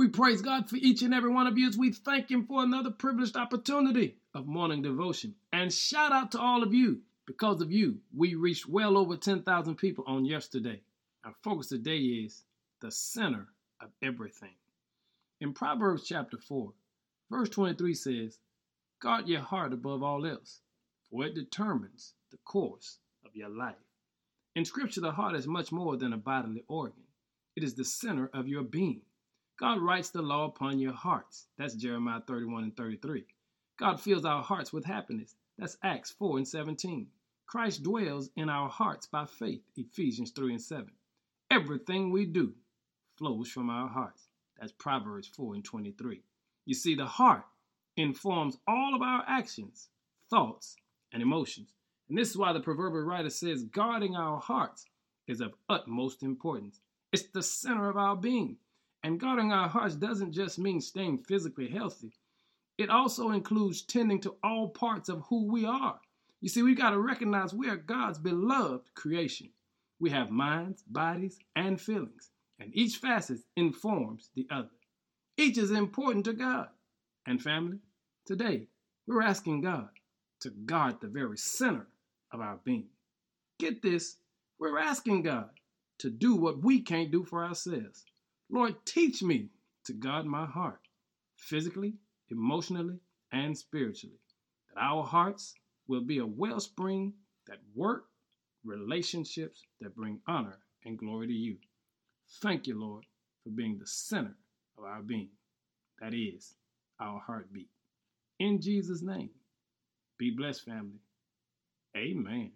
We praise God for each and every one of you as we thank Him for another privileged opportunity of morning devotion. And shout out to all of you. Because of you, we reached well over 10,000 people on yesterday. Our focus today is the center of everything. In Proverbs chapter 4, verse 23 says, Guard your heart above all else, for it determines the course of your life. In Scripture, the heart is much more than a bodily organ, it is the center of your being. God writes the law upon your hearts. That's Jeremiah 31 and 33. God fills our hearts with happiness. That's Acts 4 and 17. Christ dwells in our hearts by faith. Ephesians 3 and 7. Everything we do flows from our hearts. That's Proverbs 4 and 23. You see, the heart informs all of our actions, thoughts, and emotions. And this is why the proverbial writer says guarding our hearts is of utmost importance. It's the center of our being. And guarding our hearts doesn't just mean staying physically healthy, it also includes tending to all parts of who we are. You see, we've got to recognize we are God's beloved creation. We have minds, bodies, and feelings, and each facet informs the other. Each is important to God. And family, today we're asking God to guard the very center of our being. Get this, we're asking God to do what we can't do for ourselves. Lord, teach me to guard my heart, physically, emotionally, and spiritually, that our hearts will be a wellspring that work relationships that bring honor and glory to you. Thank you, Lord, for being the center of our being. That is our heartbeat. In Jesus' name, be blessed, family. Amen.